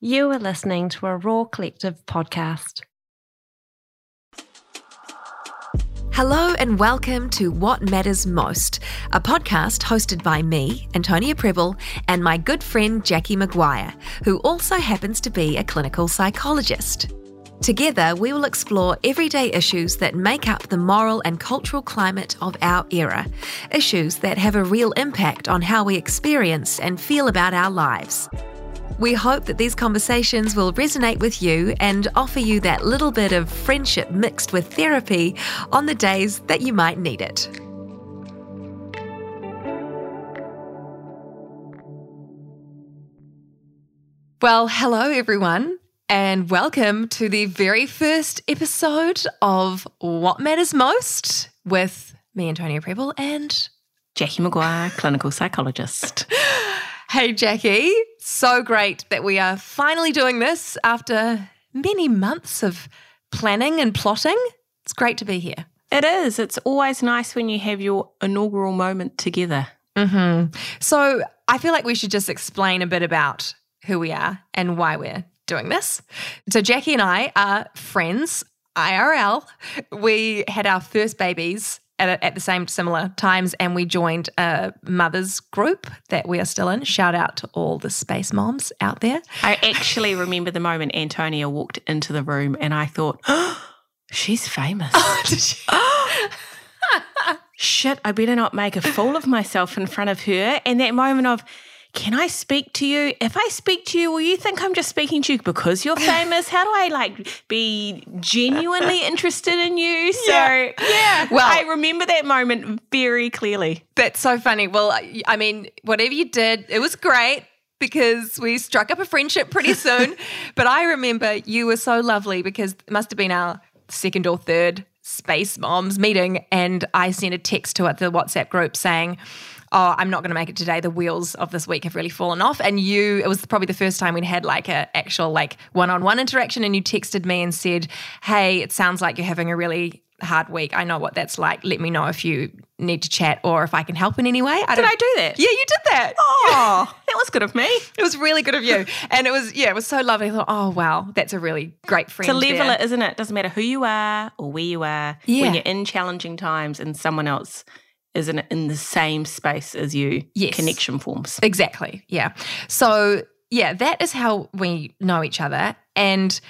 You are listening to a Roar Collective podcast. Hello and welcome to What Matters Most, a podcast hosted by me, Antonia Prebble, and my good friend Jacqui Maguire, who also happens to be a clinical psychologist. Together, we will explore everyday issues that make up the moral and cultural climate of our era, issues that have a real impact on how we experience and feel about our lives. We hope that these conversations will resonate with you and offer you that little bit of friendship mixed with therapy on the days that you might need it. Well, hello everyone, and welcome to the very first episode of What Matters Most with me, Antonia Prebble, and Jacqui Maguire, clinical psychologist. Hey, Jacqui. So great that we are finally doing this after many months of planning and plotting. It's great to be here. It is. It's always nice when you have your inaugural moment together. Mm-hmm. So I feel like we should just explain a bit about who we are and why we're doing this. So Jacqui and I are friends, IRL. We had our first babies at, at the same similar times, and we joined a mothers group that we are still in. Shout out to all the space moms out there. I actually remember the moment Antonia walked into the room, and I thought, oh, she's famous. Oh, Shit, I better not make a fool of myself in front of her. And that moment of, can I speak to you? If I speak to you, will you think I'm just speaking to you because you're famous? How do I like be genuinely interested in you? So yeah, yeah. well, I remember that moment very clearly. That's so funny. Well, I mean, whatever you did, it was great because we struck up a friendship pretty soon. but I remember you were so lovely because it must have been our second or third space moms meeting, and I sent a text to it, the WhatsApp group saying oh, I'm not going to make it today. The wheels of this week have really fallen off. And you, it was probably the first time we'd had like a actual like one-on-one interaction. And you texted me and said, hey, it sounds like you're having a really hard week. I know what that's like. Let me know if you need to chat or if I can help in any way. I did I do that? Yeah, you did that. Oh, that was good of me. It was really good of you. And it was, yeah, it was so lovely. I thought, oh, wow, that's a really great friend. To level there. it, isn't it? Doesn't matter who you are or where you are. Yeah. When you're in challenging times and someone else isn't in the same space as you, yes. connection forms. Exactly. Yeah. So, yeah, that is how we know each other. And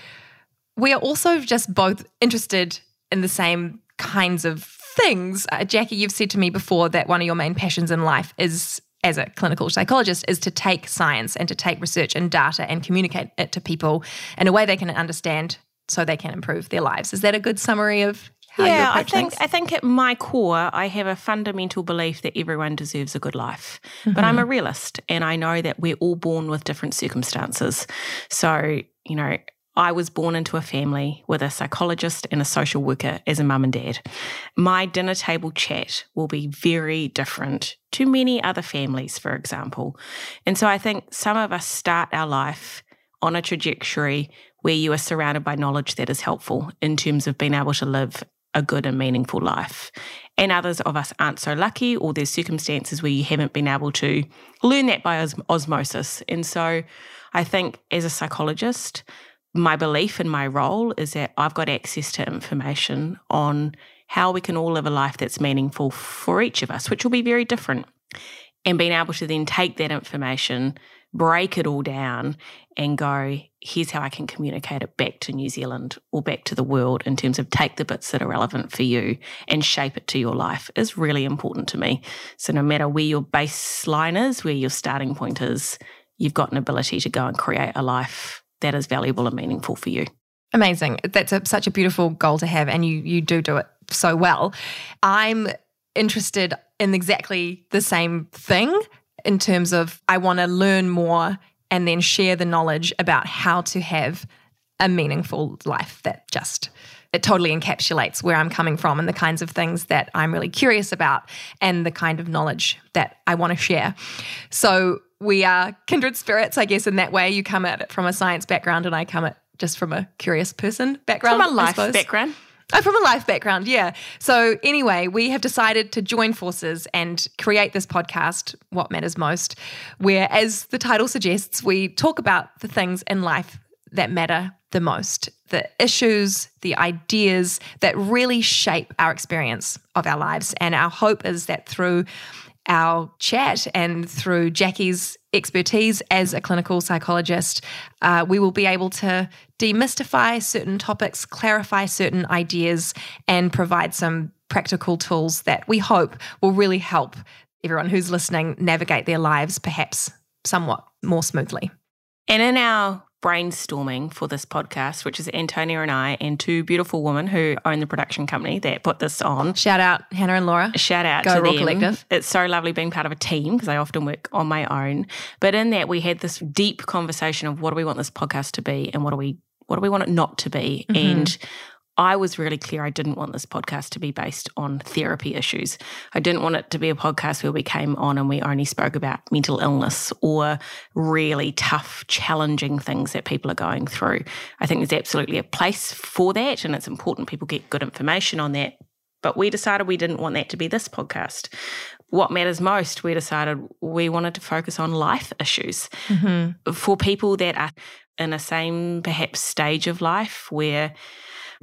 we are also just both interested in the same kinds of things. Uh, Jacqui, you've said to me before that one of your main passions in life is as a clinical psychologist is to take science and to take research and data and communicate it to people in a way they can understand so they can improve their lives. Is that a good summary of yeah, I think things? I think at my core, I have a fundamental belief that everyone deserves a good life. Mm-hmm. But I'm a mm-hmm. realist, and I know that we're all born with different circumstances. So you know, I was born into a family with a psychologist and a social worker as a mum and dad. My dinner table chat will be very different to many other families, for example. And so I think some of us start our life on a trajectory where you are surrounded by knowledge that is helpful in terms of being able to live a good and meaningful life. And others of us aren't so lucky, or there's circumstances where you haven't been able to learn that by os- osmosis. And so I think as a psychologist, my belief and my role is that I've got access to information on how we can all live a life that's meaningful for each of us, which will be very different. And being able to then take that information, break it all down, and go, here's how I can communicate it back to New Zealand or back to the world in terms of take the bits that are relevant for you and shape it to your life is really important to me. So no matter where your baseline is, where your starting point is, you've got an ability to go and create a life that is valuable and meaningful for you. Amazing. That's a, such a beautiful goal to have and you you do do it so well. I'm interested in exactly the same thing in terms of I want to learn more and then share the knowledge about how to have a meaningful life that just it totally encapsulates where I'm coming from and the kinds of things that I'm really curious about and the kind of knowledge that I want to share. So we are kindred spirits, I guess, in that way. You come at it from a science background and I come at just from a curious person background. From a life background. I'm from a life background, yeah. So, anyway, we have decided to join forces and create this podcast, What Matters Most, where, as the title suggests, we talk about the things in life that matter the most, the issues, the ideas that really shape our experience of our lives. And our hope is that through our chat and through Jacqui's expertise as a clinical psychologist, uh, we will be able to demystify certain topics, clarify certain ideas, and provide some practical tools that we hope will really help everyone who's listening navigate their lives perhaps somewhat more smoothly. And in our brainstorming for this podcast, which is Antonia and I, and two beautiful women who own the production company that put this on. Shout out Hannah and Laura. Shout out Go to Roar them. Collective. It's so lovely being part of a team because I often work on my own. But in that, we had this deep conversation of what do we want this podcast to be, and what do we what do we want it not to be, Mhm. and. I was really clear I didn't want this podcast to be based on therapy issues. I didn't want it to be a podcast where we came on and we only spoke about mental illness or really tough, challenging things that people are going through. I think there's absolutely a place for that, and it's important people get good information on that. But we decided we didn't want that to be this podcast. What matters most, we decided we wanted to focus on life issues Mm-hmm. for people that are in a same perhaps stage of life where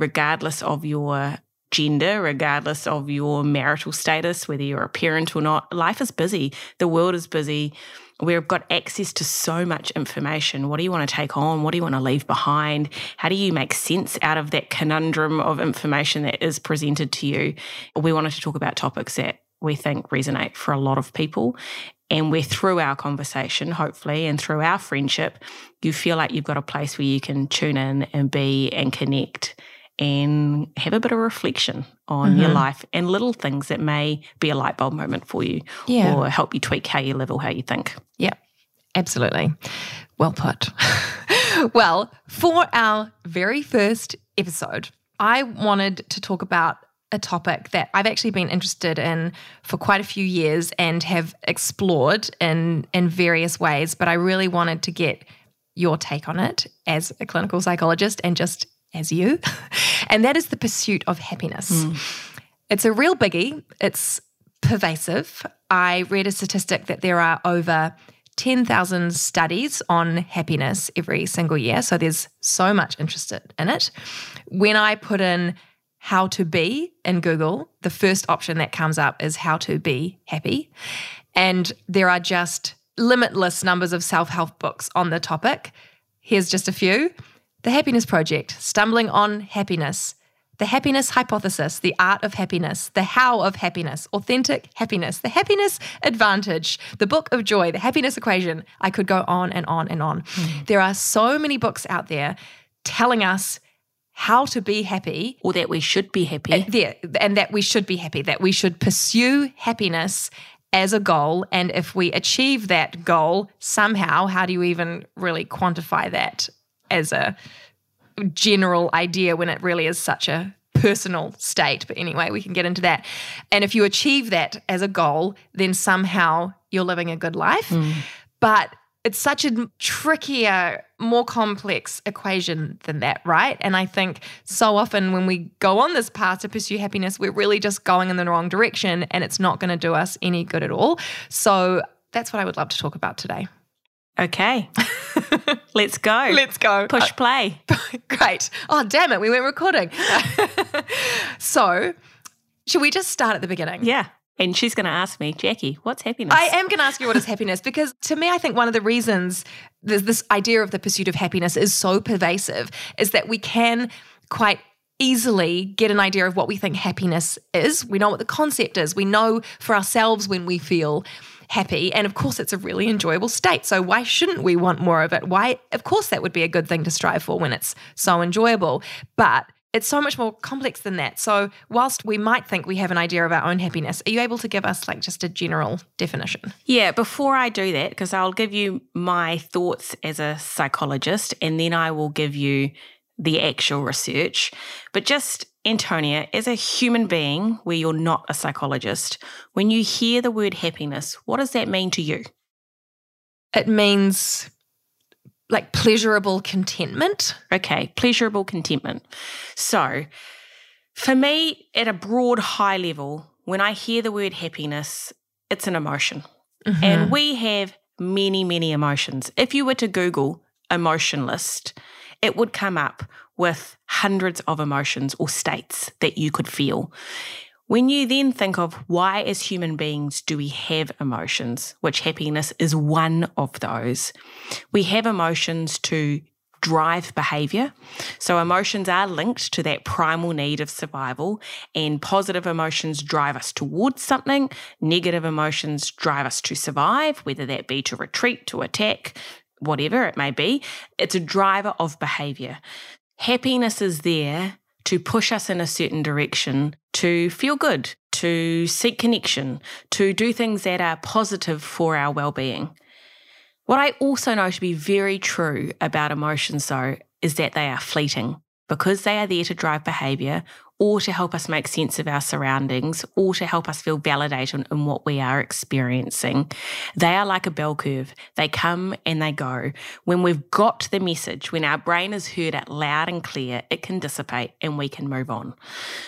regardless of your gender regardless of your marital status whether you're a parent or not life is busy. The world is busy. We've got access to so much information. What do you want to take on? What do you want to leave behind? How do you make sense out of that conundrum of information that is presented to you? We wanted to talk about topics that we think resonate for a lot of people. And we're through our conversation, hopefully, and through our friendship, you feel like you've got a place where you can tune in and be and connect and have a bit of reflection on your Mhm. life and little things that may be a light bulb moment for you Yeah. or help you tweak how you live or how you think. Yeah, absolutely. Well put. well, for our very first episode, I wanted to talk about a topic that I've actually been interested in for quite a few years and have explored in in various ways, but I really wanted to get your take on it as a clinical psychologist and just as you. And that is the pursuit of happiness. Hmm. It's a real biggie. It's pervasive. I read a statistic that there are over 10,000 studies on happiness every single year. So there's so much interest in it. When I put in how to be in Google, the first option that comes up is how to be happy. And there are just limitless numbers of self help books on the topic. Here's just a few The Happiness Project, Stumbling on Happiness, The Happiness Hypothesis, The Art of Happiness, The How of Happiness, Authentic Happiness, The Happiness Advantage, The Book of Joy, The Happiness Equation. I could go on and on and on. Hmm. There are so many books out there telling us how to be happy Or that we should be happy. Uh, yeah, and that we should be happy, that we should pursue happiness as a goal. And if we achieve that goal somehow, how do you even really quantify that as a general idea when it really is such a personal state? But anyway, we can get into that. And if you achieve that as a goal, then somehow you're living a good life. Hmm. But it's such a trickier, more complex equation than that, right? And I think so often when we go on this path to pursue happiness, we're really just going in the wrong direction and it's not going to do us any good at all. So that's what I would love to talk about today. Okay. Let's go. Let's go. Push uh, play. Great. Oh, damn it. We weren't recording. so, should we just start at the beginning? Yeah. And she's going to ask me, Jacqui, what's happiness? I am going to ask you what is happiness because to me, I think one of the reasons this idea of the pursuit of happiness is so pervasive is that we can quite easily get an idea of what we think happiness is. We know what the concept is. We know for ourselves when we feel happy. And of course, it's a really enjoyable state. So why shouldn't we want more of it? Why, of course, that would be a good thing to strive for when it's so enjoyable. But it's so much more complex than that. So, whilst we might think we have an idea of our own happiness, are you able to give us like just a general definition? Yeah, before I do that, because I'll give you my thoughts as a psychologist and then I will give you the actual research. But just, Antonia, as a human being where you're not a psychologist, when you hear the word happiness, what does that mean to you? It means like pleasurable contentment. Okay, pleasurable contentment. So, For me, at a broad, high level, when I hear the word happiness, it's an emotion. Mm-hmm. And we have many, many emotions. If you were to Google emotion list, it would come up with hundreds of emotions or states that you could feel. When you then think of why, as human beings, do we have emotions, which happiness is one of those, we have emotions to drive behavior. So, emotions are linked to that primal need of survival, and positive emotions drive us towards something. Negative emotions drive us to survive, whether that be to retreat, to attack, whatever it may be. It's a driver of behavior. Happiness is there to push us in a certain direction, to feel good, to seek connection, to do things that are positive for our well being. What I also know to be very true about emotions, though, is that they are fleeting because they are there to drive behavior or to help us make sense of our surroundings or to help us feel validated in what we are experiencing. They are like a bell curve. They come and they go. When we've got the message, when our brain has heard it loud and clear, it can dissipate and we can move on.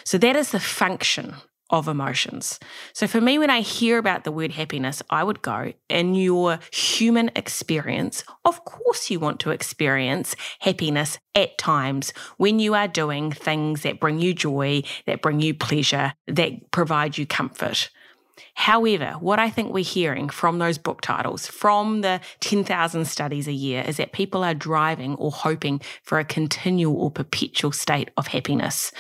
So that is the function of emotions. So for me, when I hear about the word happiness, I would go, in your human experience, of course you want to experience happiness at times when you are doing things that bring you joy, that bring you pleasure, that provide you comfort. However, what I think we're hearing from those book titles, from the 10,000 studies a year, is that people are driving or hoping for a continual or perpetual state of happiness.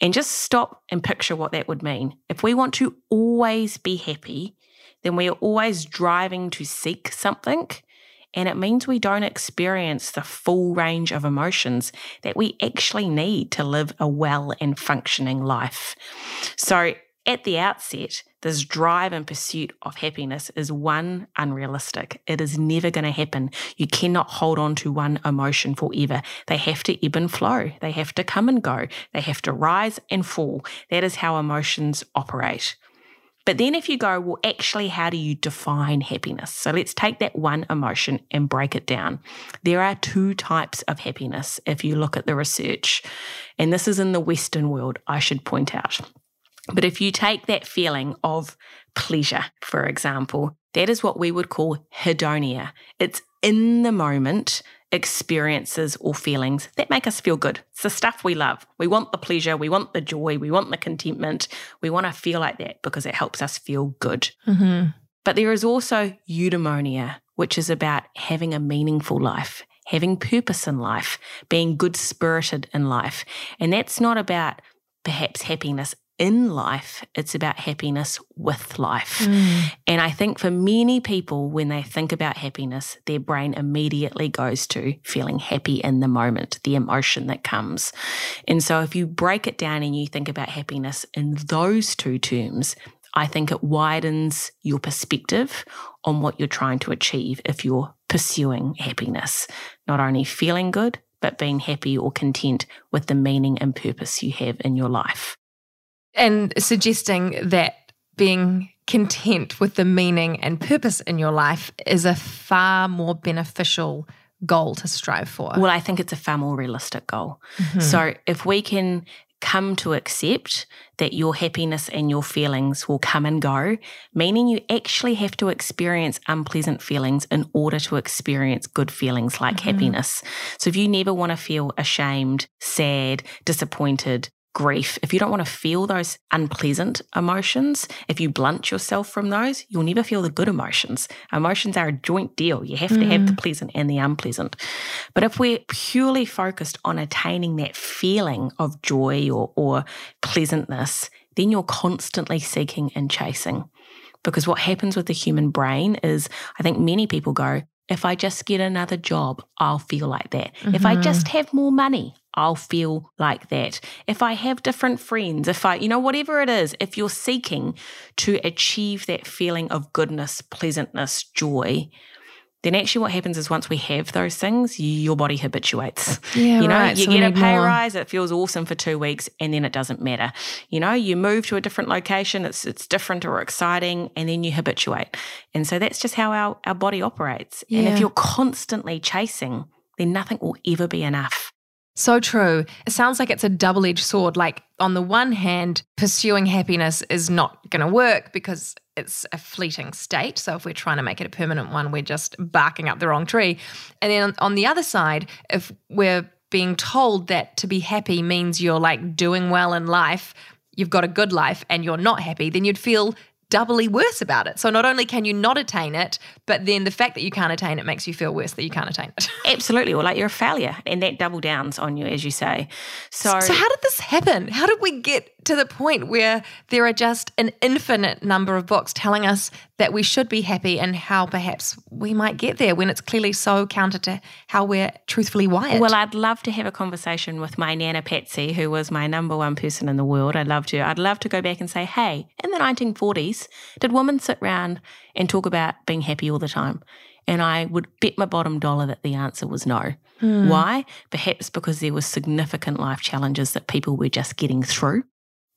And just stop and picture what that would mean. If we want to always be happy, then we are always driving to seek something. And it means we don't experience the full range of emotions that we actually need to live a well and functioning life. So, at the outset, this drive and pursuit of happiness is one unrealistic. It is never going to happen. You cannot hold on to one emotion forever. They have to ebb and flow. They have to come and go. They have to rise and fall. That is how emotions operate. But then if you go, well, actually, how do you define happiness? So let's take that one emotion and break it down. There are two types of happiness if you look at the research. And this is in the Western world, I should point out. But if you take that feeling of pleasure, for example, that is what we would call hedonia. It's in the moment experiences or feelings that make us feel good. It's the stuff we love. We want the pleasure, we want the joy, we want the contentment. We want to feel like that because it helps us feel good. Mm-hmm. But there is also eudaimonia, which is about having a meaningful life, having purpose in life, being good spirited in life. And that's not about perhaps happiness in life, it's about happiness with life. Mm. And I think for many people, when they think about happiness, their brain immediately goes to feeling happy in the moment, the emotion that comes. And so if you break it down and you think about happiness in those two terms, I think it widens your perspective on what you're trying to achieve if you're pursuing happiness, not only feeling good, but being happy or content with the meaning and purpose you have in your life and suggesting that being content with the meaning and purpose in your life is a far more beneficial goal to strive for. Well, I think it's a far more realistic goal. Mm-hmm. So if we can come to accept that your happiness and your feelings will come and go, meaning you actually have to experience unpleasant feelings in order to experience good feelings like mm-hmm. happiness. So if you never want to feel ashamed, sad, disappointed, grief, if you don't want to feel those unpleasant emotions, if you blunt yourself from those, you'll never feel the good emotions. Emotions are a joint deal. You have to mm. have the mm. pleasant and the unpleasant. But if we're purely focused on attaining that feeling of joy or, or pleasantness, then you're constantly seeking and chasing. Because what happens with the human brain is, I think many people go, if I just get another job, I'll feel like that. Mm-hmm. If I mm-hmm. just have more money, I'll feel like that. If I have different friends, if I, you know, whatever it is, if you're seeking to achieve that feeling of goodness, pleasantness, joy, then actually what happens is once we have those things, your body habituates. Yeah, you know, right. you so get a pay more. rise, it feels awesome for two weeks, and then it doesn't matter. You know, you move to a different location, it's it's different or exciting, and then you habituate. And so that's just how our, our body operates. Yeah. And if you're constantly chasing, then nothing will ever be enough. So true. It sounds like it's a double edged sword. Like, on the one hand, pursuing happiness is not going to work because it's a fleeting state. So, if we're trying to make it a permanent one, we're just barking up the wrong tree. And then on the other side, if we're being told that to be happy means you're like doing well in life, you've got a good life, and you're not happy, then you'd feel doubly worse about it. So not only can you not attain it, but then the fact that you can't attain it makes you feel worse that you can't attain it. Absolutely. Or like you're a failure and that double downs on you, as you say. So So how did this happen? How did we get to the point where there are just an infinite number of books telling us that we should be happy and how perhaps we might get there when it's clearly so counter to how we're truthfully wired. Well, I'd love to have a conversation with my Nana Patsy, who was my number one person in the world. I'd love to. I'd love to go back and say, hey, in the 1940s, did women sit around and talk about being happy all the time? And I would bet my bottom dollar that the answer was no. Hmm. Why? Perhaps because there were significant life challenges that people were just getting through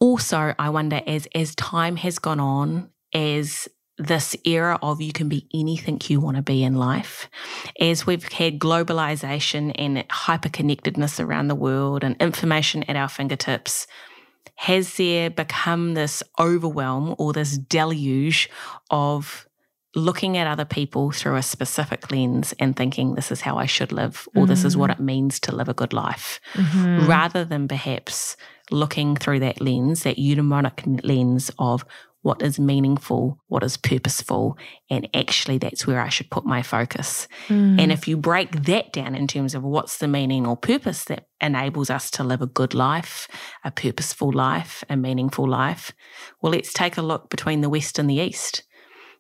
also, I wonder as as time has gone on, as this era of you can be anything you want to be in life, as we've had globalization and hyperconnectedness around the world and information at our fingertips, has there become this overwhelm or this deluge of looking at other people through a specific lens and thinking this is how I should live or mm-hmm. this is what mm-hmm. it means to live a good life, mm-hmm. rather than perhaps looking through that lens, that eudaimonic lens of what is meaningful, what is purposeful, and actually that's where I should put my focus. Mm. And if you break that down in terms of what's the meaning or purpose that enables us to live a good life, a purposeful life, a meaningful life, well, let's take a look between the West and the East.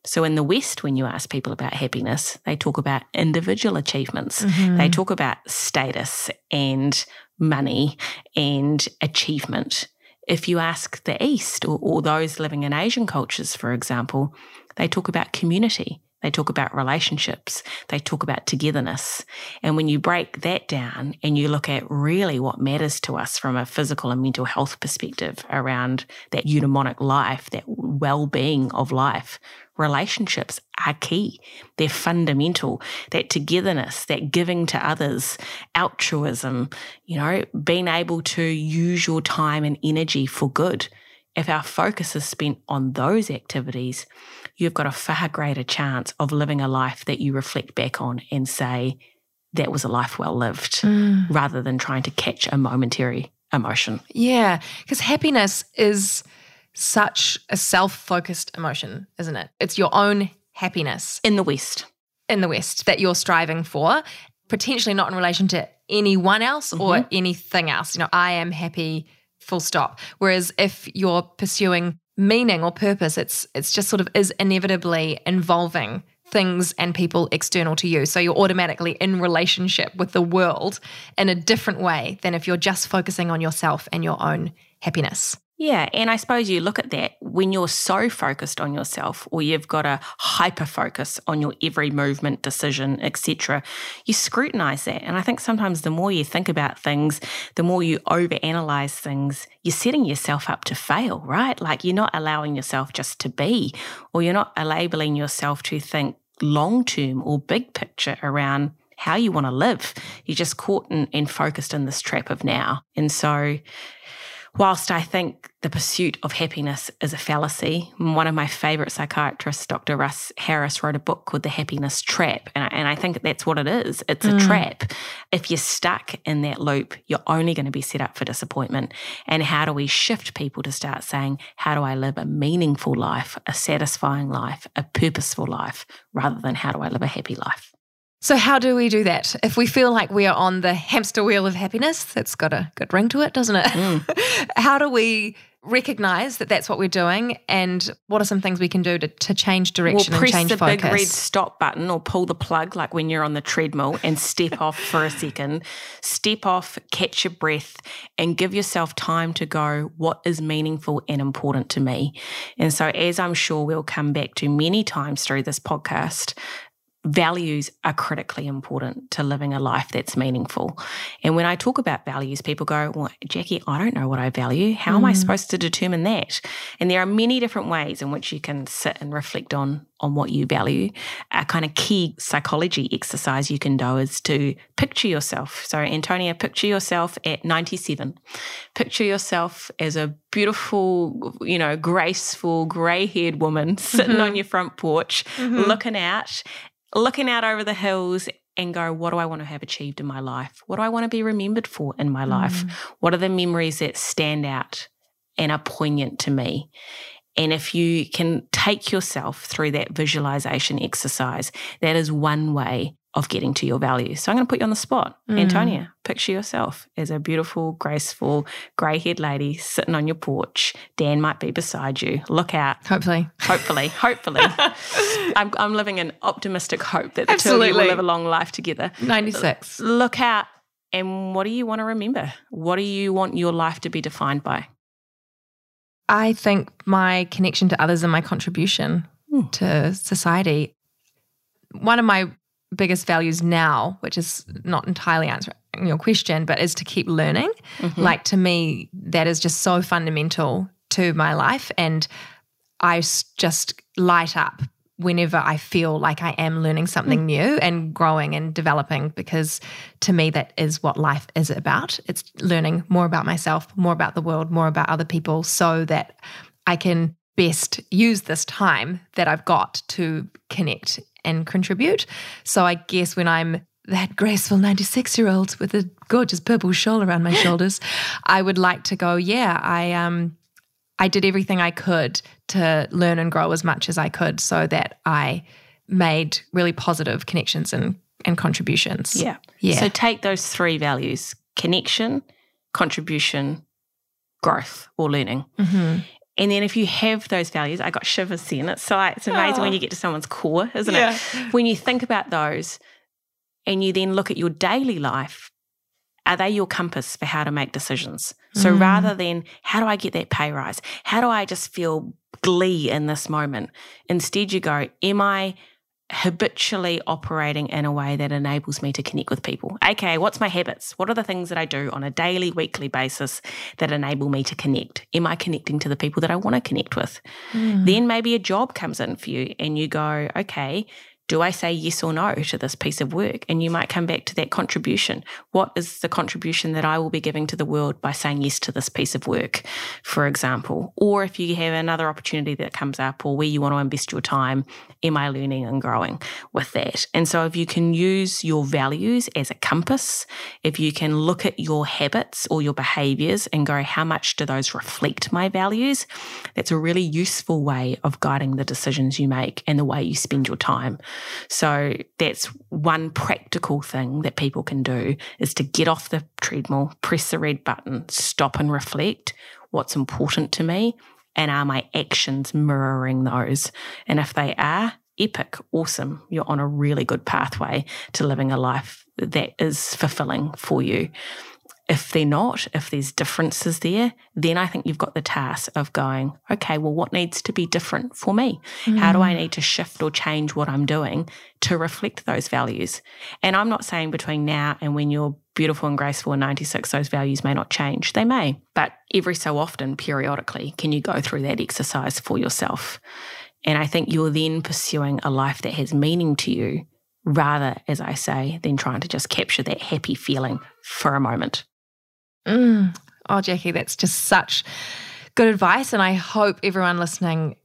So, in the West, when you ask people about happiness, they talk about individual achievements. Mm-hmm. They talk about status and money and achievement. If you ask the East or, or those living in Asian cultures, for example, they talk about community. They talk about relationships. They talk about togetherness. And when you break that down and you look at really what matters to us from a physical and mental health perspective around that eudaimonic life, that well being of life, relationships are key. They're fundamental. That togetherness, that giving to others, altruism, you know, being able to use your time and energy for good. If our focus is spent on those activities, you've got a far greater chance of living a life that you reflect back on and say, that was a life well lived, mm. rather than trying to catch a momentary emotion. Yeah, because happiness is such a self focused emotion, isn't it? It's your own happiness. In the West. In the West that you're striving for, potentially not in relation to anyone else mm-hmm. or anything else. You know, I am happy, full stop. Whereas if you're pursuing meaning or purpose, it's it's just sort of is inevitably involving things and people external to you. So you're automatically in relationship with the world in a different way than if you're just focusing on yourself and your own happiness. Yeah, and I suppose you look at that when you're so focused on yourself or you've got a hyper focus on your every movement, decision, etc. You scrutinize that. And I think sometimes the more you think about things, the more you overanalyze things, you're setting yourself up to fail, right? Like you're not allowing yourself just to be or you're not labeling yourself to think long term or big picture around how you want to live. You're just caught and, and focused in this trap of now. And so whilst I think the pursuit of happiness is a fallacy, one of my favourite psychiatrists, Dr. Russ Harris, wrote a book called The Happiness Trap. And I, and I think that's what it is it's a mm. trap. If you're stuck in that loop, you're only going to be set up for disappointment. And how do we shift people to start saying, how do I live a meaningful life, a satisfying life, a purposeful life, rather than how do I live a happy life? So, how do we do that? If we feel like we are on the hamster wheel of happiness, that's got a good ring to it, doesn't it? Mm. how do we recognize that that's what we're doing? And what are some things we can do to, to change direction well, and change focus? Press the big red stop button or pull the plug, like when you're on the treadmill, and step off for a second. Step off, catch your breath, and give yourself time to go, what is meaningful and important to me? And so, as I'm sure we'll come back to many times through this podcast, values are critically important to living a life that's meaningful. And when I talk about values, people go, Well, Jacqui, I don't know what I value. How mm. am I mm. supposed to determine that? And there are many different ways in which you can sit and reflect on, on what you value. A kind of key psychology exercise you can do is to picture yourself. So, Antonia, picture yourself at 97. Picture yourself as a beautiful, you know, graceful, grey haired woman sitting mm-hmm. on your front porch, mm-hmm. looking out looking out over the hills and go, what do I want to have achieved in my life? What do I want to be remembered for in my life? Mm. What are the memories that stand out and are poignant to me? And if you can take yourself through that visualization exercise, that is one way of getting to your values. So I'm going to put you on the spot. Mm. Antonia, picture yourself as a beautiful, graceful, grey haired lady sitting on your porch. Dan might be beside you. Look out. Hopefully. Hopefully. Hopefully. I'm, I'm living an optimistic hope that the Absolutely. two of you will live a long life together. 96. Look out. And what do you want to remember? What do you want your life to be defined by? I think my connection to others and my contribution mm. to society. One of my biggest values now, which is not entirely answering your question, but is to keep learning. Mm-hmm. Like to me, that is just so fundamental to my life. And I just light up whenever I feel like I am learning something mm. new and growing and developing, because to me, that is what life is about. It's learning more about myself, more about the world, more about other people, so that I can best use this time that I've got to connect and contribute. So I guess when I'm that graceful 96 year old with a gorgeous purple shawl around my shoulders, I would like to go, yeah, I um I did everything I could to learn and grow as much as I could so that I made really positive connections and, and contributions. Yeah. Yeah. So take those three values connection, contribution, growth or learning. Mm-hmm. And then if you have those values, I got shivers seeing it. So it's amazing oh. when you get to someone's core, isn't yeah. it? When you think about those and you then look at your daily life, are they your compass for how to make decisions? So mm. rather than how do I get that pay rise? How do I just feel glee in this moment? Instead, you go, am I habitually operating in a way that enables me to connect with people. Okay, what's my habits? What are the things that I do on a daily, weekly basis that enable me to connect? Am I connecting to the people that I want to connect with? Mm. Then maybe a job comes in for you and you go, okay, do I say yes or no to this piece of work? And you might come back to that contribution. What is the contribution that I will be giving to the world by saying yes to this piece of work, for example? Or if you have another opportunity that comes up or where you want to invest your time, am I learning and growing with that? And so if you can use your values as a compass, if you can look at your habits or your behaviors and go, how much do those reflect my values? That's a really useful way of guiding the decisions you make and the way you spend your time. So that's one practical thing that people can do is to get off the treadmill, press the red button, stop and reflect what's important to me and are my actions mirroring those? And if they are, epic, awesome. You're on a really good pathway to living a life that is fulfilling for you. If they're not, if there's differences there, then I think you've got the task of going, okay, well, what needs to be different for me? Mm. How do I mm. need to shift or change what I'm doing to reflect those values? And I'm not saying between now and when you're beautiful and graceful and 96, those values may not change. They may, but every so often, periodically, can you go through that exercise for yourself? And I think you're then pursuing a life that has meaning to you rather, as I say, than trying to just capture that happy feeling for a moment. Mm. Oh, Jacqui, that's just such good advice. And I hope everyone listening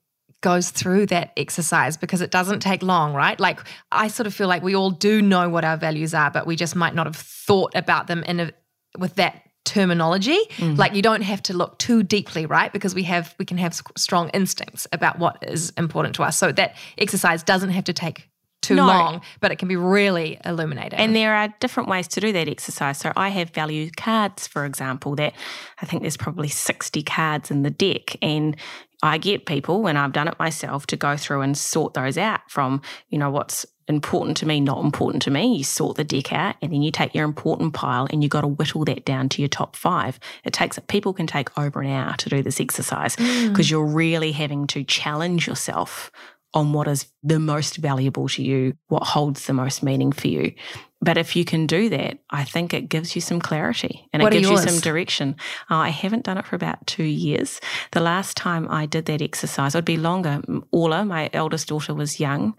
goes through that exercise because it doesn't take long, right? Like I sort of feel like we all do know what our values are, but we just might not have thought about them in a, with that terminology. Mm. Like you don't have to look too deeply, right? Because we have we can have strong instincts about what is important to us. So that exercise doesn't have to take too no. long, but it can be really illuminating. And there are different ways to do that exercise. So I have value cards, for example, that I think there's probably 60 cards in the deck. And I get people, when I've done it myself, to go through and sort those out from, you know, what's important to me, not important to me. You sort the deck out and then you take your important pile and you got to whittle that down to your top five. It takes, people can take over an hour to do this exercise because mm. you're really having to challenge yourself on what is the most valuable to you, what holds the most meaning for you. But if you can do that, I think it gives you some clarity and What it gives you some direction. Uh, I haven't done it for about two years. The last time I did that exercise, it would be longer. Orla, my eldest daughter, was young.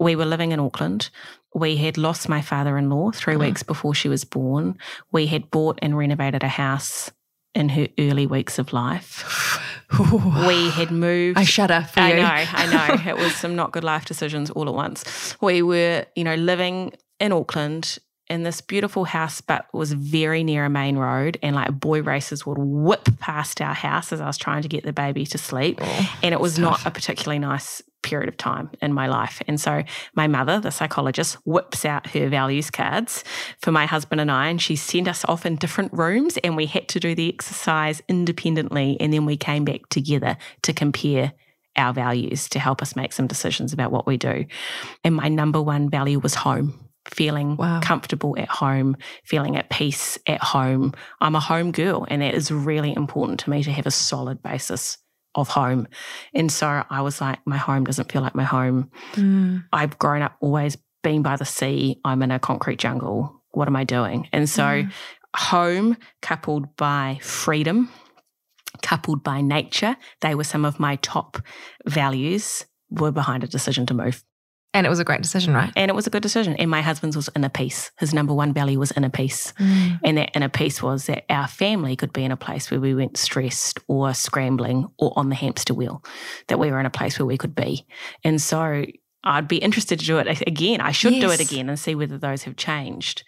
We were living in Auckland. We had lost my father in law three weeks before she was born. We had bought and renovated a house in her early weeks of life. We had moved. I shudder for I you. know, I know. It was some not good life decisions all at once. We were, you know, living in Auckland in this beautiful house, but was very near a main road, and like boy races would whip past our house as I was trying to get the baby to sleep, Oh, and it was not a particularly nice period of time in my life. And so my mother, the psychologist, whips out her values cards for my husband and I, and she sent us off in different rooms, and we had to do the exercise independently, and then we came back together to compare our values to help us make some decisions about what we do. And my number one value was home. Feeling Wow. comfortable at home, feeling at peace at home. I'm a home girl, and it is really important to me to have a solid basis of home. And so I was like, my home doesn't feel like my home. Mm. I've grown up always being by the sea. I'm in a concrete jungle. What am I doing? And so, Mm. home coupled by freedom, coupled by nature, they were some of my top values, were behind a decision to move. And it was a great decision, right? And it was a good decision. And my husband's was inner peace. His number one value was inner peace. Mm. And that inner peace was that our family could be in a place where we weren't stressed or scrambling or on the hamster wheel, that we were in a place where we could be. And so I'd be interested to do it again. I should do it again and see whether those have changed.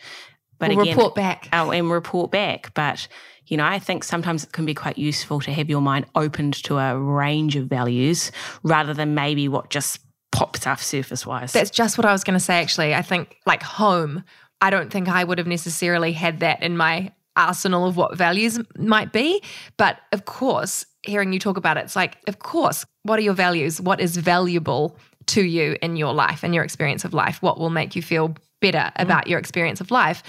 But We'll again, report back. oh, and report back. But you know, I think sometimes it can be quite useful to have your mind opened to a range of values rather than maybe what just pops off surface wise. That's just what I was going to say, actually. I think, like, home, I don't think I would have necessarily had that in my arsenal of what values might be. But of course, hearing you talk about it, it's like, of course, what are your values? What is valuable to you in your life and your experience of life? What will make you feel better mm. about your experience of life?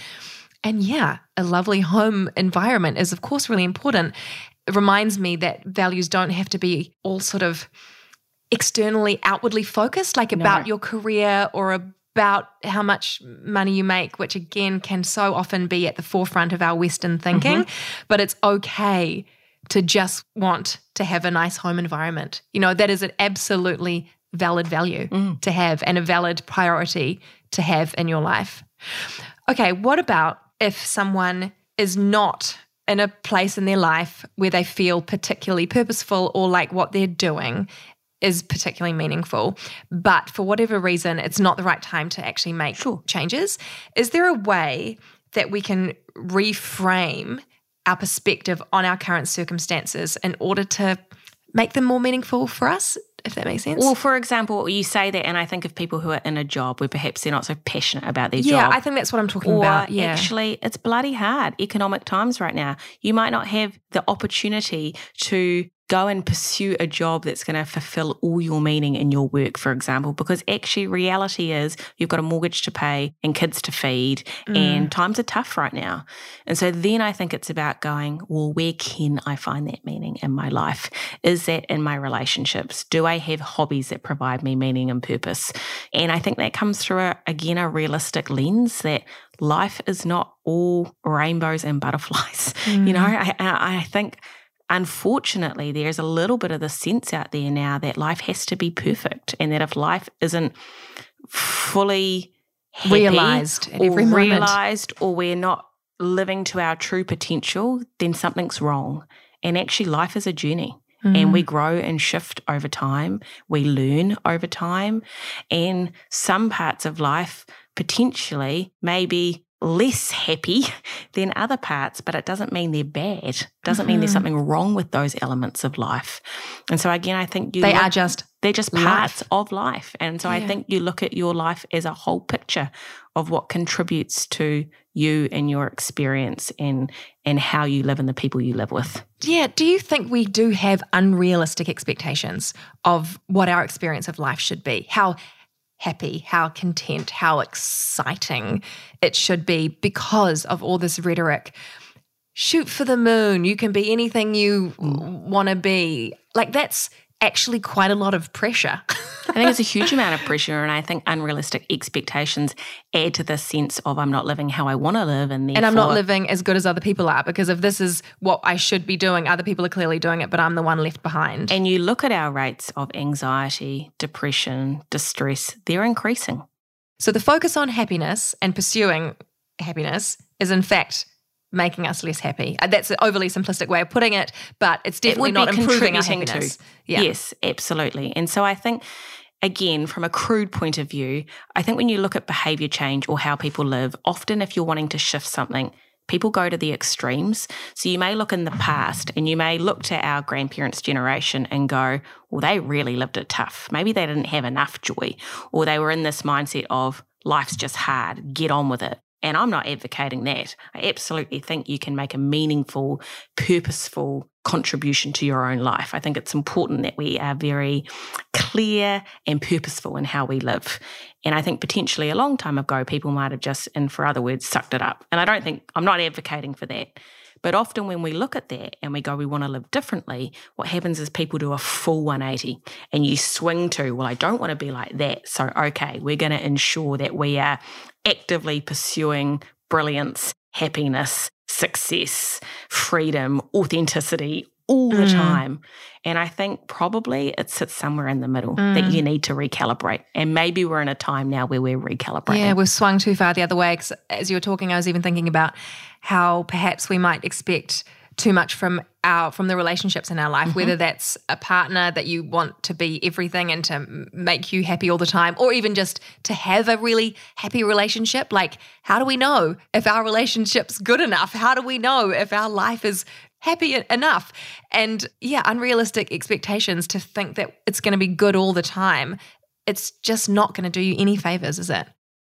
And yeah, a lovely home environment is, of course, really important. It reminds me that values don't have to be all sort of externally, outwardly focused, like about your career or about how much money you make, which again can so often be at the forefront of our Western mm-hmm. thinking. But it's okay to just want to have a nice home environment. You know, that is an absolutely valid value mm. to have and a valid priority to have in your life. Okay, what about if someone is not in a place in their life where they feel particularly purposeful or like what they're doing is particularly meaningful, but for whatever reason, it's not the right time to actually make Sure. changes? Is there a way that we can reframe our perspective on our current circumstances in order to make them more meaningful for us? If that makes sense. Well, for example, you say that, and I think of people who are in a job where perhaps they're not so passionate about their yeah, job. Yeah, I think that's what I'm talking or about. Yeah. actually, it's bloody hard economic times right now. You might not have the opportunity to go and pursue a job that's going to fulfill all your meaning in your work, for example, because actually, reality is you've got a mortgage to pay and kids to feed, Mm. and times are tough right now. And so then I think it's about going, well, where can I find that meaning in my life? Is that in my relationships? Do I have hobbies that provide me meaning and purpose? And I think that comes through, a, again, a realistic lens that life is not all rainbows and butterflies. You know, I, I I think unfortunately there's a little bit of the sense out there now that life has to be perfect and that if life isn't fully Realised at or every moment. realized or we're not living to our true potential, then something's wrong. And actually life is a journey. And we mm-hmm. grow and shift over time. We learn over time. And some parts of life potentially may be less happy than other parts, but it doesn't mean they're bad. It Doesn't mean there's Mhm. something wrong with those elements of life. And so again, I think you they look- are just they're just life. parts of life. And so I think you look at your life as a whole picture of what contributes to you and your experience and and how you live and the people you live with. Yeah. Do you think we do have unrealistic expectations of what our experience of life should be? How happy, how content, how exciting it should be because of all this rhetoric? Shoot for the moon. You can be anything you mm. want to be. Like, that's actually quite a lot of pressure. I think it's a huge amount of pressure, and I think unrealistic expectations add to the sense of I'm not living how I want to live, and and I'm not living as good as other people are because if this is what I should be doing, other people are clearly doing it, but I'm the one left behind. And you look at our rates of anxiety, depression, distress; they're increasing. So the focus on happiness and pursuing happiness is in fact making us less happy. Uh, that's an overly simplistic way of putting it, but it's definitely it not improving our happiness. Yeah. Yes, absolutely. And so I think again, from a crude point of view, I think when you look at behavior change or how people live, often if you're wanting to shift something, people go to the extremes. So you may look in the past and you may look to our grandparents' generation and go, well, they really lived it tough. Maybe they didn't have enough joy, or they were in this mindset of life's just hard, get on with it. And I'm not advocating that. I absolutely think you can make a meaningful, purposeful contribution to your own life. I think it's important that we are very clear and purposeful in how we live. And I think potentially a long time ago, people might have just, in for other words, sucked it up. And I don't think, I'm not advocating for that. But often when we look at that and we go, we want to live differently, what happens is people do a full 180 and you swing to, well, I don't want to be like that. So, okay, we're going to ensure that we are actively pursuing brilliance, happiness, success, freedom, authenticity all the mm. time. And I think probably it sits somewhere in the middle mm. that you need to recalibrate. And maybe we're in a time now where we're recalibrating. Yeah, we've swung too far the other way. Cause As you were talking, I was even thinking about how perhaps we might expect too much from our from the relationships in our life mm-hmm. whether that's a partner that you want to be everything and to make you happy all the time or even just to have a really happy relationship like how do we know if our relationship's good enough how do we know if our life is happy enough and yeah unrealistic expectations to think that it's going to be good all the time it's just not going to do you any favors is it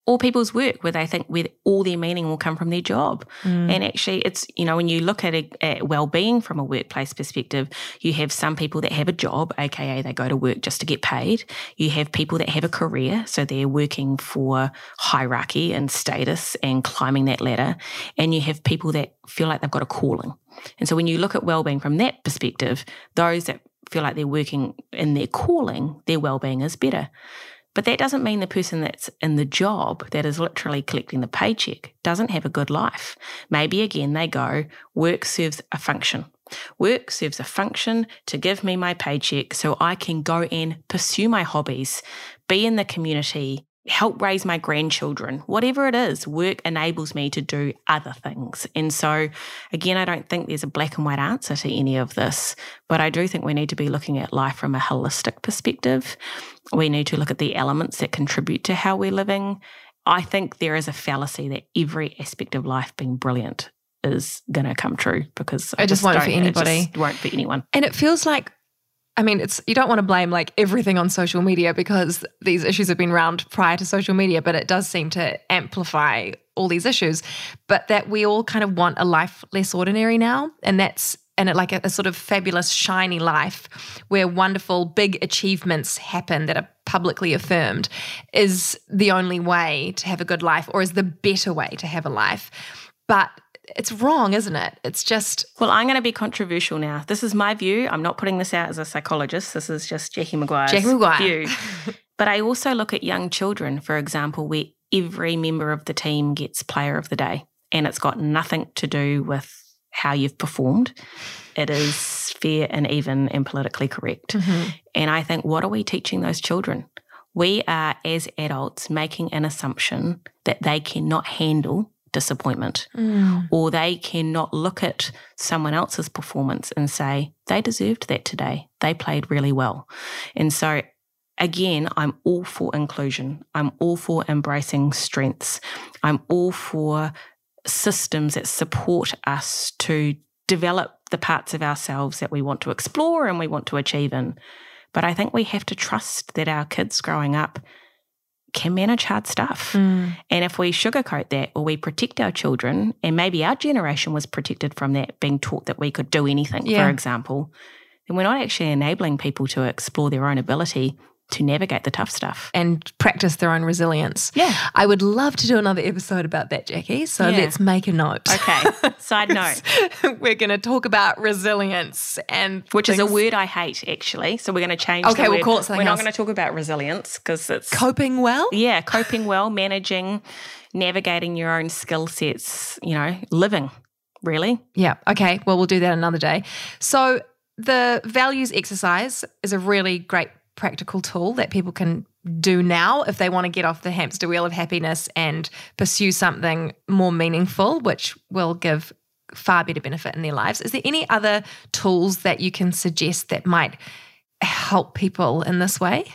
or people's work where they think where all their meaning will come from their job. Mm. And actually, it's, you know, when you look at, a, at well-being from a workplace perspective, you have some people that have a job, aka they go to work just to get paid. You have people that have a career, so they're working for hierarchy and status and climbing that ladder. And you have people that feel like they've got a calling. And so when you look at well-being from that perspective, those that feel like they're working in their calling, their well-being is better. But that doesn't mean the person that's in the job that is literally collecting the paycheck doesn't have a good life. Maybe again they go, work serves a function. Work serves a function to give me my paycheck so I can go and pursue my hobbies, be in the community, help raise my grandchildren, whatever it is, work enables me to do other things. And so, again, I don't think there's a black and white answer to any of this, but I do think we need to be looking at life from a holistic perspective. We need to look at the elements that contribute to how we're living. I think there is a fallacy that every aspect of life being brilliant is going to come true because I, I just, just won't for anybody. It won't for anyone. And it feels like I mean, it's you don't want to blame like everything on social media because these issues have been around prior to social media, but it does seem to amplify all these issues. But that we all kind of want a life less ordinary now, and that's and it like a, a sort of fabulous, shiny life where wonderful, big achievements happen that are publicly affirmed is the only way to have a good life, or is the better way to have a life. But it's wrong, isn't it? It's just. Well, I'm going to be controversial now. This is my view. I'm not putting this out as a psychologist. This is just Jacqui Maguire's Jacqui Maguire. view. but I also look at young children, for example, where every member of the team gets player of the day. And it's got nothing to do with how you've performed. It is fair and even and politically correct. Mm-hmm. And I think, what are we teaching those children? We are, as adults, making an assumption that they cannot handle disappointment, mm. or they cannot look at someone else's performance and say, they deserved that today. They played really well. And so, again, I'm all for inclusion. I'm all for embracing strengths. I'm all for systems that support us to develop the parts of ourselves that we want to explore and we want to achieve in. But I think we have to trust that our kids growing up can manage hard stuff. Mm. And if we sugarcoat that or we protect our children, and maybe our generation was protected from that, being taught that we could do anything, yeah. for example, then we're not actually enabling people to explore their own ability. To navigate the tough stuff. and practice their own resilience. Yeah. I would love to do another episode about that, Jacqui. So Yeah. let's make a note. Okay. Side note, We're going to talk about resilience and which is a word I hate actually. So we're going to change. Okay, the we'll word. call it something We're not going to talk about resilience because it's coping well. yeah, coping well, managing, navigating your own skill sets. You know, living. Really. Yeah. Okay. Well, we'll do that another day. So, the values exercise is a really great practical tool that people can do now if they want to get off the hamster wheel of happiness and pursue something more meaningful, which will give far better benefit in their lives. Is there any other tools that you can suggest that might help people in this way?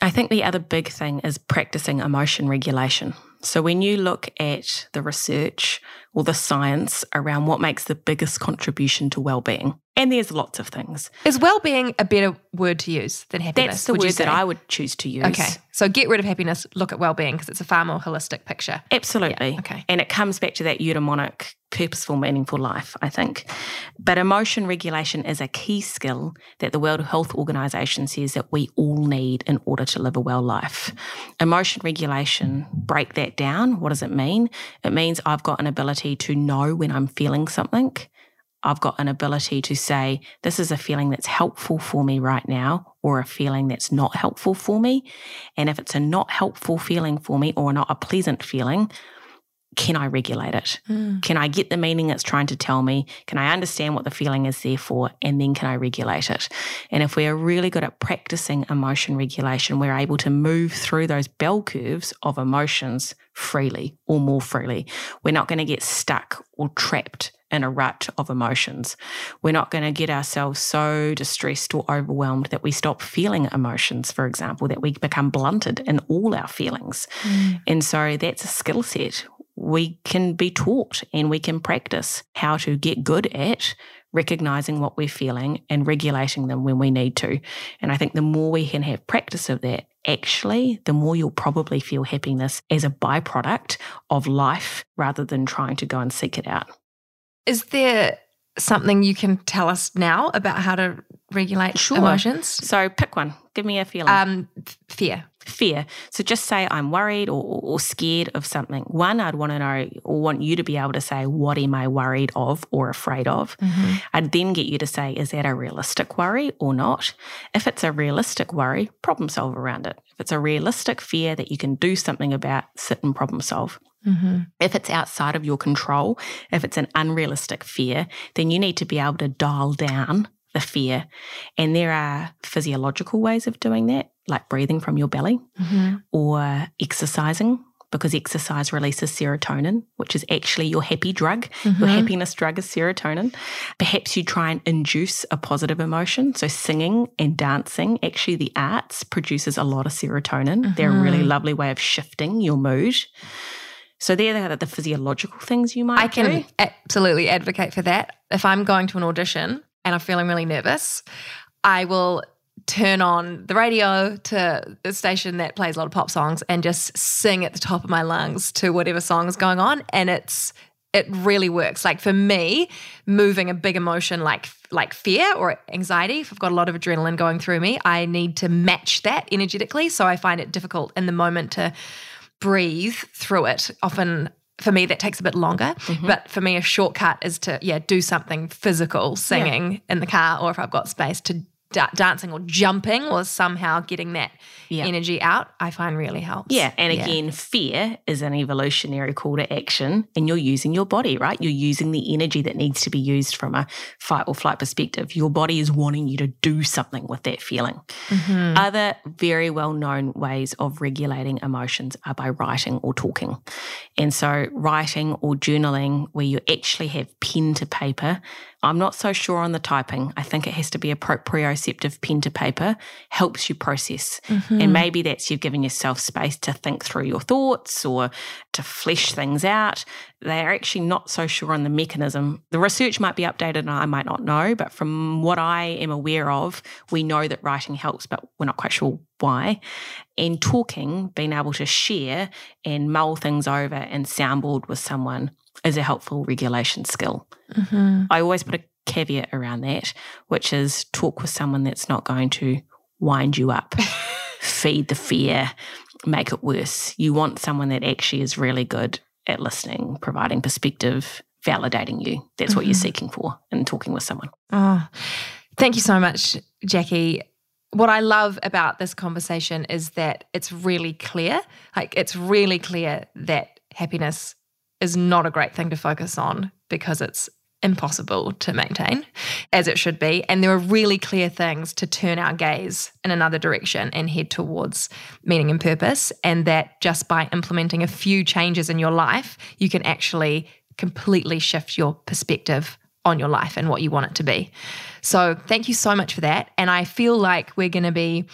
I think the other big thing is practicing emotion regulation. So, when you look at the research or the science around what makes the biggest contribution to well-being, and there's lots of things. Is well-being a better word to use than happiness? That's the word that? I would choose to use. Okay. So get rid of happiness, look at well-being because it's a far more holistic picture. Absolutely. Yeah, okay. And it comes back to that eudaimonic, purposeful, meaningful life, I think. But emotion regulation is a key skill that the World Health Organization says that we all need in order to live a well life. Emotion regulation, break that down. What does it mean? It means I've got an ability to know when I'm feeling something. I've got an ability to say, this is a feeling that's helpful for me right now, or a feeling that's not helpful for me. And if it's a not helpful feeling for me or not a pleasant feeling, can I regulate it? Mm. Can I get the meaning it's trying to tell me? Can I understand what the feeling is there for? And then can I regulate it? And if we are really good at practicing emotion regulation, we're able to move through those bell curves of emotions freely or more freely. We're not going to get stuck or trapped in a rut of emotions. We're not going to get ourselves so distressed or overwhelmed that we stop feeling emotions, for example, that we become blunted in all our feelings. Mm. And so that's a skill set we can be taught and we can practice how to get good at recognizing what we're feeling and regulating them when we need to. And I think the more we can have practice of that, actually, the more you'll probably feel happiness as a byproduct of life rather than trying to go and seek it out. Is there something you can tell us now about how to regulate Sure. emotions? So pick one. Give me a feeling. Um, fear. Fear. So just say I'm worried or, or scared of something. One, I'd want to know or want you to be able to say, what am I worried of or afraid of? I'd then get you to say, is that a realistic worry or not? If it's a realistic worry, problem solve around it. If it's a realistic fear that you can do something about, sit and problem solve. Mm-hmm. If it's outside of your control, if it's an unrealistic fear, then you need to be able to dial down the fear. And there are physiological ways of doing that, like breathing from your belly Mm-hmm. or exercising. Because exercise releases serotonin, which is actually your happy drug. Your happiness drug is serotonin. Perhaps you try and induce a positive emotion. So, singing and dancing, actually, the arts produces a lot of serotonin. They're a really lovely way of shifting your mood. So they're the, the physiological things you might I can do. absolutely advocate for that. If I'm going to an audition and I'm feeling really nervous, I will turn on the radio to the station that plays a lot of pop songs and just sing at the top of my lungs to whatever song is going on. And it's it really works. Like for me moving a big emotion like like fear or anxiety if i've got a lot of adrenaline going through me i need to match that energetically. So i find it difficult in the moment to breathe through it often for me that takes a bit longer mm-hmm. but for me a shortcut is to yeah do something physical singing in the car or if i've got space to da- dancing or jumping or somehow getting that Yeah. energy out i find really helps Yeah. And again, fear is an evolutionary call to action, and you're using your body, right? You're using the energy that needs to be used from a fight or flight perspective. Your body is wanting you to do something with that feeling. Mhm. Other very well known ways of regulating emotions are by writing or talking. And so, writing or journaling, where you actually have pen to paper, I'm not so sure on the typing. I think it has to be a proprioceptive pen to paper, helps you process. Mm-hmm. And maybe that's you've given yourself space to think through your thoughts or to flesh things out. They're actually not so sure on the mechanism. The research might be updated and I might not know, but from what I am aware of, we know that writing helps, but we're not quite sure why. And talking, being able to share and mull things over and soundboard with someone is a helpful regulation skill. Mhm. I always put a caveat around that, which is talk with someone that's not going to wind you up. feed the fear, make it worse. You want someone that actually is really good at listening, providing perspective, validating you. That's what mm-hmm. you're seeking for in talking with someone. Oh, thank you so much, Jacqui. What I love about this conversation is that it's really clear. Like, it's really clear that happiness is not a great thing to focus on because it's impossible to maintain as it should be. And there are really clear things to turn our gaze in another direction and head towards meaning and purpose. And that just by implementing a few changes in your life, you can actually completely shift your perspective on your life and what you want it to be. So thank you so much for that. And I feel like we're going to be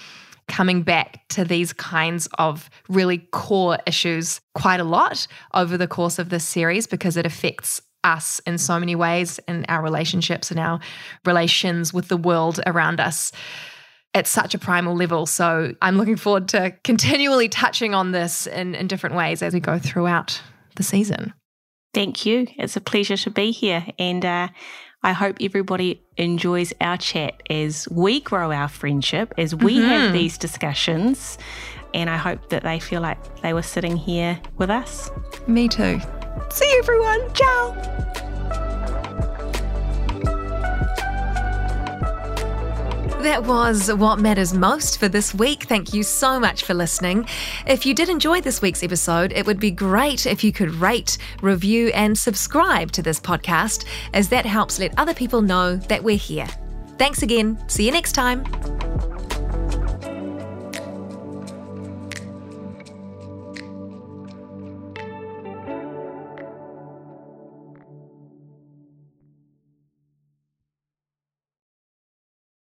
coming back to these kinds of really core issues quite a lot over the course of this series because it affects us in so many ways in our relationships and our relations with the world around us at such a primal level. So I'm looking forward to continually touching on this in, in different ways as we go throughout the season. Thank you. It's a pleasure to be here. And uh, I hope everybody enjoys our chat as we grow our friendship, as we mm-hmm. have these discussions. And I hope that they feel like they were sitting here with us. Me too. See you, everyone. Ciao. That was what matters most for this week. Thank you so much for listening. If you did enjoy this week's episode, it would be great if you could rate, review, and subscribe to this podcast, as that helps let other people know that we're here. Thanks again. See you next time.